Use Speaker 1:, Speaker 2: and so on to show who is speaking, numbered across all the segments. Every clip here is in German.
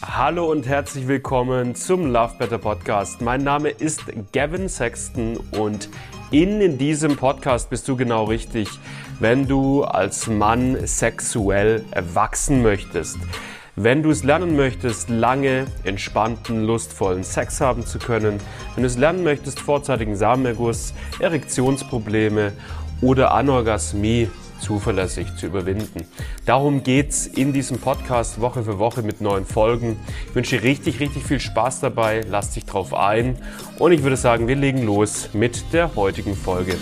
Speaker 1: Hallo und herzlich willkommen zum Love Better Podcast. Mein Name ist Gavin Sexton und in diesem Podcast bist du genau richtig, wenn du als Mann sexuell erwachsen möchtest. Wenn du es lernen möchtest, lange, entspannten, lustvollen Sex haben zu können, wenn du es lernen möchtest, vorzeitigen Samenerguss, Erektionsprobleme oder Anorgasmie zuverlässig zu überwinden. Darum geht's in diesem Podcast Woche für Woche mit neuen Folgen. Ich wünsche dir richtig, richtig viel Spaß dabei. Lass dich drauf ein. Und ich würde sagen, wir legen los mit der heutigen Folge.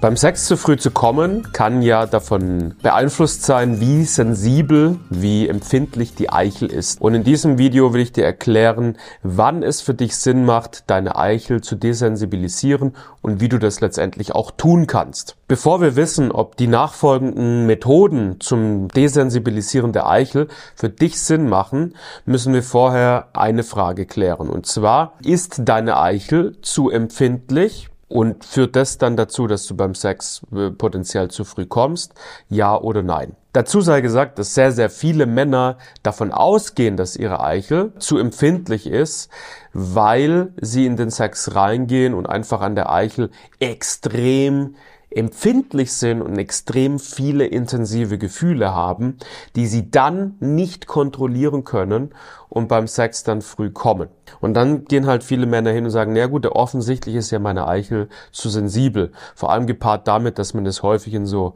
Speaker 1: Beim Sex zu früh zu kommen kann ja davon beeinflusst sein, wie sensibel, wie empfindlich die Eichel ist. Und in diesem Video will ich dir erklären, wann es für dich Sinn macht, deine Eichel zu desensibilisieren und wie du das letztendlich auch tun kannst. Bevor wir wissen, ob die nachfolgenden Methoden zum Desensibilisieren der Eichel für dich Sinn machen, müssen wir vorher eine Frage klären. Und zwar, ist deine Eichel zu empfindlich und führt das dann dazu, dass du beim Sex äh, potenziell zu früh kommst? Ja oder nein? Dazu sei gesagt, dass sehr, sehr viele Männer davon ausgehen, dass ihre Eichel zu empfindlich ist, weil sie in den Sex reingehen und einfach an der Eichel extrem empfindlich sind und extrem viele intensive Gefühle haben, die sie dann nicht kontrollieren können und beim Sex dann früh kommen. Und dann gehen halt viele Männer hin und sagen, na gut, offensichtlich ist ja meine Eichel zu sensibel. Vor allem gepaart damit, dass man das häufig in so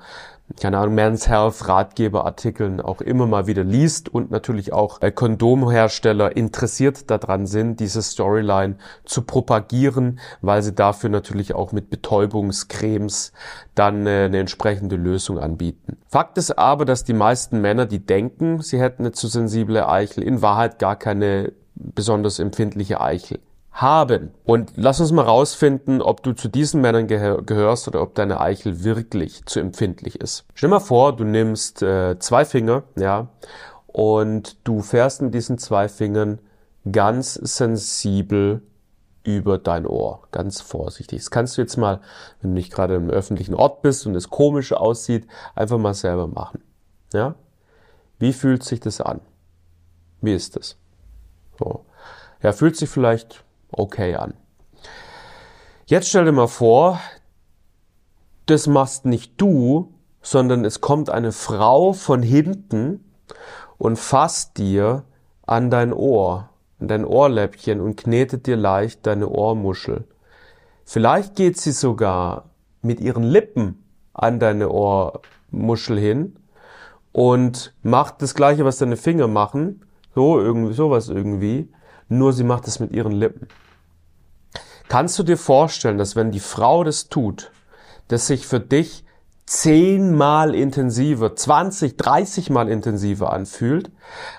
Speaker 1: keine Ahnung, Men's Health Ratgeberartikeln auch immer mal wieder liest und natürlich auch äh, Kondomhersteller interessiert daran sind, diese Storyline zu propagieren, weil sie dafür natürlich auch mit Betäubungscremes dann äh, eine entsprechende Lösung anbieten. Fakt ist aber, dass die meisten Männer, die denken, sie hätten eine zu sensible Eichel, in Wahrheit gar keine besonders empfindliche Eichel haben. Und lass uns mal rausfinden, ob du zu diesen Männern gehör gehörst oder ob deine Eichel wirklich zu empfindlich ist. Stell mal vor, du nimmst äh, zwei Finger, ja, und du fährst mit diesen zwei Fingern ganz sensibel über dein Ohr. Ganz vorsichtig. Das kannst du jetzt mal, wenn du nicht gerade im öffentlichen Ort bist und es komisch aussieht, einfach mal selber machen. Ja? Wie fühlt sich das an? Wie ist das? So. Ja, fühlt sich vielleicht okay an. Jetzt stell dir mal vor, das machst nicht du, sondern es kommt eine Frau von hinten und fasst dir an dein Ohr, an dein Ohrläppchen und knetet dir leicht deine Ohrmuschel. Vielleicht geht sie sogar mit ihren Lippen an deine Ohrmuschel hin und macht das gleiche, was deine Finger machen, so irgendwie, sowas irgendwie, nur sie macht es mit ihren Lippen. Kannst du dir vorstellen, dass wenn die Frau das tut, dass sich für dich zehnmal intensiver, 20, 30 mal intensiver anfühlt,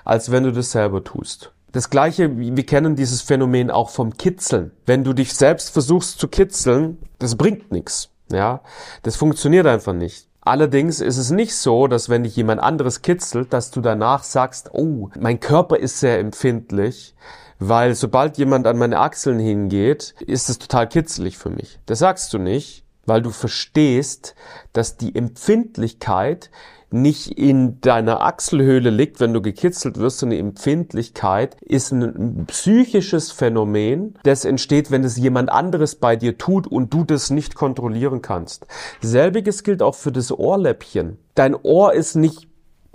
Speaker 1: als wenn du das selber tust? Das gleiche, wir kennen dieses Phänomen auch vom Kitzeln. Wenn du dich selbst versuchst zu kitzeln, das bringt nichts. Ja, das funktioniert einfach nicht. Allerdings ist es nicht so, dass wenn dich jemand anderes kitzelt, dass du danach sagst, oh, mein Körper ist sehr empfindlich weil sobald jemand an meine Achseln hingeht, ist es total kitzelig für mich. Das sagst du nicht, weil du verstehst, dass die Empfindlichkeit nicht in deiner Achselhöhle liegt, wenn du gekitzelt wirst, sondern die Empfindlichkeit ist ein psychisches Phänomen, das entsteht, wenn es jemand anderes bei dir tut und du das nicht kontrollieren kannst. Selbiges gilt auch für das Ohrläppchen. Dein Ohr ist nicht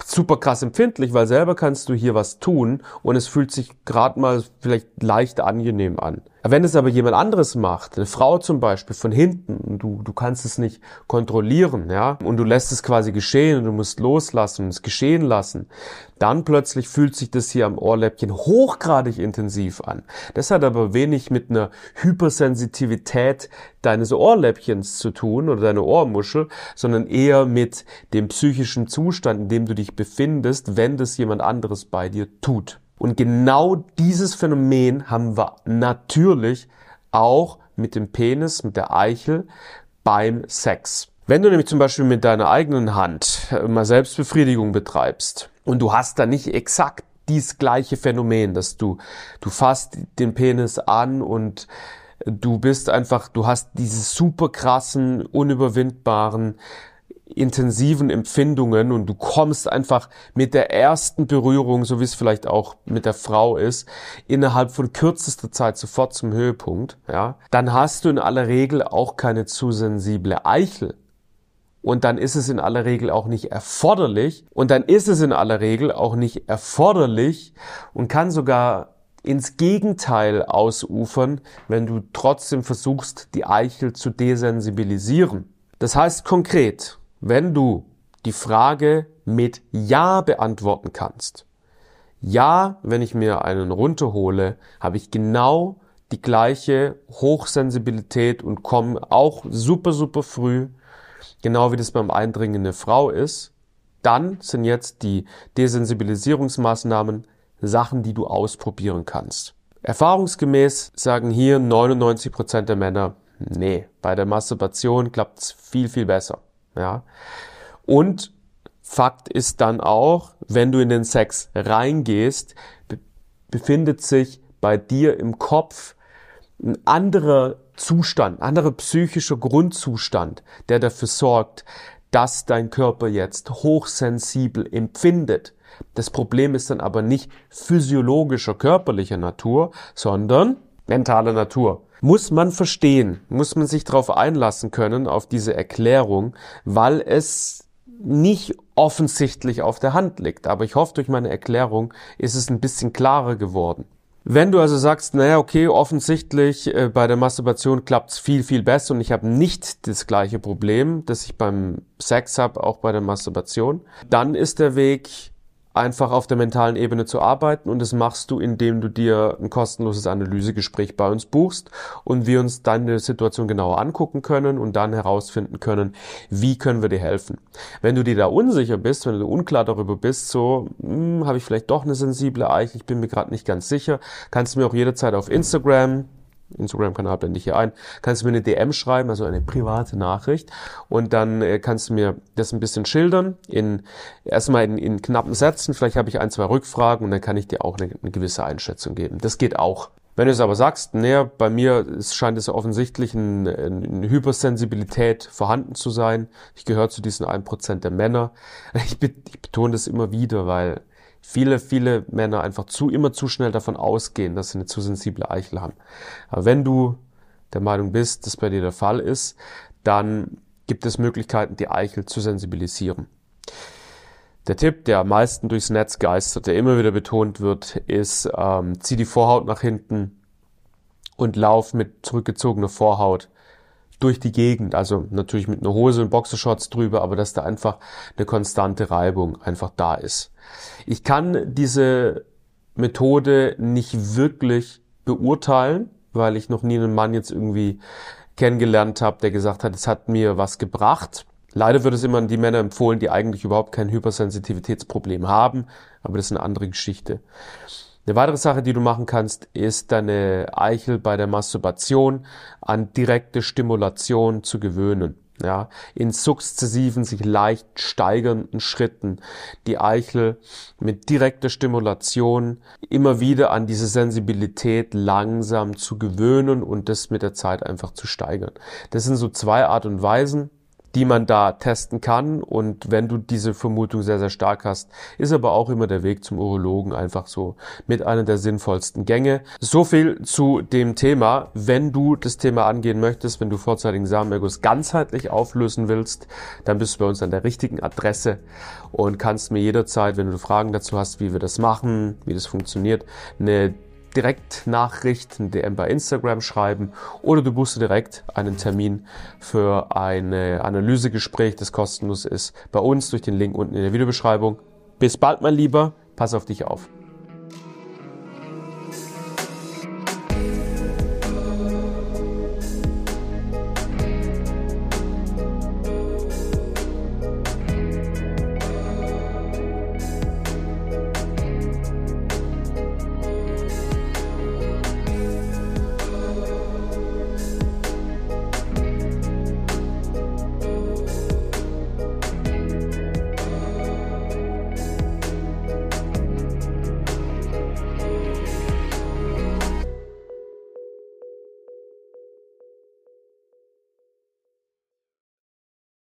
Speaker 1: super krass empfindlich, weil selber kannst du hier was tun und es fühlt sich gerade mal vielleicht leicht angenehm an. Wenn es aber jemand anderes macht, eine Frau zum Beispiel von hinten, du, du kannst es nicht kontrollieren, ja, und du lässt es quasi geschehen und du musst loslassen und es geschehen lassen, dann plötzlich fühlt sich das hier am Ohrläppchen hochgradig intensiv an. Das hat aber wenig mit einer Hypersensitivität deines Ohrläppchens zu tun oder deiner Ohrmuschel, sondern eher mit dem psychischen Zustand, in dem du dich befindest, wenn das jemand anderes bei dir tut. Und genau dieses Phänomen haben wir natürlich auch mit dem Penis, mit der Eichel beim Sex. Wenn du nämlich zum Beispiel mit deiner eigenen Hand äh, mal Selbstbefriedigung betreibst und du hast da nicht exakt dies gleiche Phänomen, dass du, du fasst den Penis an und du bist einfach, du hast diese super krassen, unüberwindbaren intensiven Empfindungen und du kommst einfach mit der ersten Berührung, so wie es vielleicht auch mit der Frau ist, innerhalb von kürzester Zeit sofort zum Höhepunkt, ja, dann hast du in aller Regel auch keine zu sensible Eichel. Und dann ist es in aller Regel auch nicht erforderlich. Und dann ist es in aller Regel auch nicht erforderlich und kann sogar ins Gegenteil ausufern, wenn du trotzdem versuchst, die Eichel zu desensibilisieren. Das heißt konkret, wenn du die Frage mit Ja beantworten kannst, ja, wenn ich mir einen runterhole, habe ich genau die gleiche Hochsensibilität und komme auch super, super früh, genau wie das beim Eindringen eine Frau ist, dann sind jetzt die Desensibilisierungsmaßnahmen Sachen, die du ausprobieren kannst. Erfahrungsgemäß sagen hier 99 Prozent der Männer, nee, bei der Masturbation klappt's viel, viel besser. Ja. Und Fakt ist dann auch, wenn du in den Sex reingehst, be befindet sich bei dir im Kopf ein anderer Zustand, ein anderer psychischer Grundzustand, der dafür sorgt, dass dein Körper jetzt hochsensibel empfindet. Das Problem ist dann aber nicht physiologischer, körperlicher Natur, sondern mentale Natur. Muss man verstehen, muss man sich darauf einlassen können, auf diese Erklärung, weil es nicht offensichtlich auf der Hand liegt. Aber ich hoffe, durch meine Erklärung ist es ein bisschen klarer geworden. Wenn du also sagst, naja, okay, offensichtlich äh, bei der Masturbation klappt's viel, viel besser und ich habe nicht das gleiche Problem, das ich beim Sex habe, auch bei der Masturbation, dann ist der Weg einfach auf der mentalen Ebene zu arbeiten und das machst du, indem du dir ein kostenloses Analysegespräch bei uns buchst und wir uns deine Situation genauer angucken können und dann herausfinden können, wie können wir dir helfen. Wenn du dir da unsicher bist, wenn du unklar darüber bist, so hm, habe ich vielleicht doch eine sensible Eiche, ich bin mir gerade nicht ganz sicher, kannst du mir auch jederzeit auf Instagram Instagram-Kanal blende ich hier ein, kannst du mir eine DM schreiben, also eine private Nachricht und dann äh, kannst du mir das ein bisschen schildern, in erstmal in, in knappen Sätzen, vielleicht habe ich ein, zwei Rückfragen und dann kann ich dir auch eine, eine gewisse Einschätzung geben. Das geht auch. Wenn du es aber sagst, naja, bei mir scheint es offensichtlich eine, eine Hypersensibilität vorhanden zu sein. Ich gehöre zu diesen 1% der Männer. Ich, ich betone das immer wieder, weil viele, viele Männer einfach zu, immer zu schnell davon ausgehen, dass sie eine zu sensible Eichel haben. Aber wenn du der Meinung bist, dass bei dir der Fall ist, dann gibt es Möglichkeiten, die Eichel zu sensibilisieren. Der Tipp, der am meisten durchs Netz geistert, der immer wieder betont wird, ist, ähm, zieh die Vorhaut nach hinten und lauf mit zurückgezogener Vorhaut durch die Gegend. Also natürlich mit einer Hose und Boxershorts drüber, aber dass da einfach eine konstante Reibung einfach da ist. Ich kann diese Methode nicht wirklich beurteilen, weil ich noch nie einen Mann jetzt irgendwie kennengelernt habe, der gesagt hat, es hat mir was gebracht. Leider wird es immer an die Männer empfohlen, die eigentlich überhaupt kein Hypersensitivitätsproblem haben, aber das ist eine andere Geschichte. Eine weitere Sache, die du machen kannst, ist deine Eichel bei der Masturbation an direkte Stimulation zu gewöhnen. Ja, in sukzessiven, sich leicht steigernden Schritten die Eichel mit direkter Stimulation immer wieder an diese Sensibilität langsam zu gewöhnen und das mit der Zeit einfach zu steigern. Das sind so zwei Art und Weisen, die man da testen kann. Und wenn du diese Vermutung sehr, sehr stark hast, ist aber auch immer der Weg zum Urologen einfach so mit einer der sinnvollsten Gänge. So viel zu dem Thema. Wenn du das Thema angehen möchtest, wenn du vorzeitigen Samenerguss ganzheitlich auflösen willst, dann bist du bei uns an der richtigen Adresse und kannst mir jederzeit, wenn du Fragen dazu hast, wie wir das machen, wie das funktioniert, eine Direktnachricht, ein DM bei Instagram schreiben oder du buchst direkt einen Termin für ein Analysegespräch, das kostenlos ist, bei uns durch den Link unten in der Videobeschreibung. Bis bald, mein Lieber. Pass auf dich auf.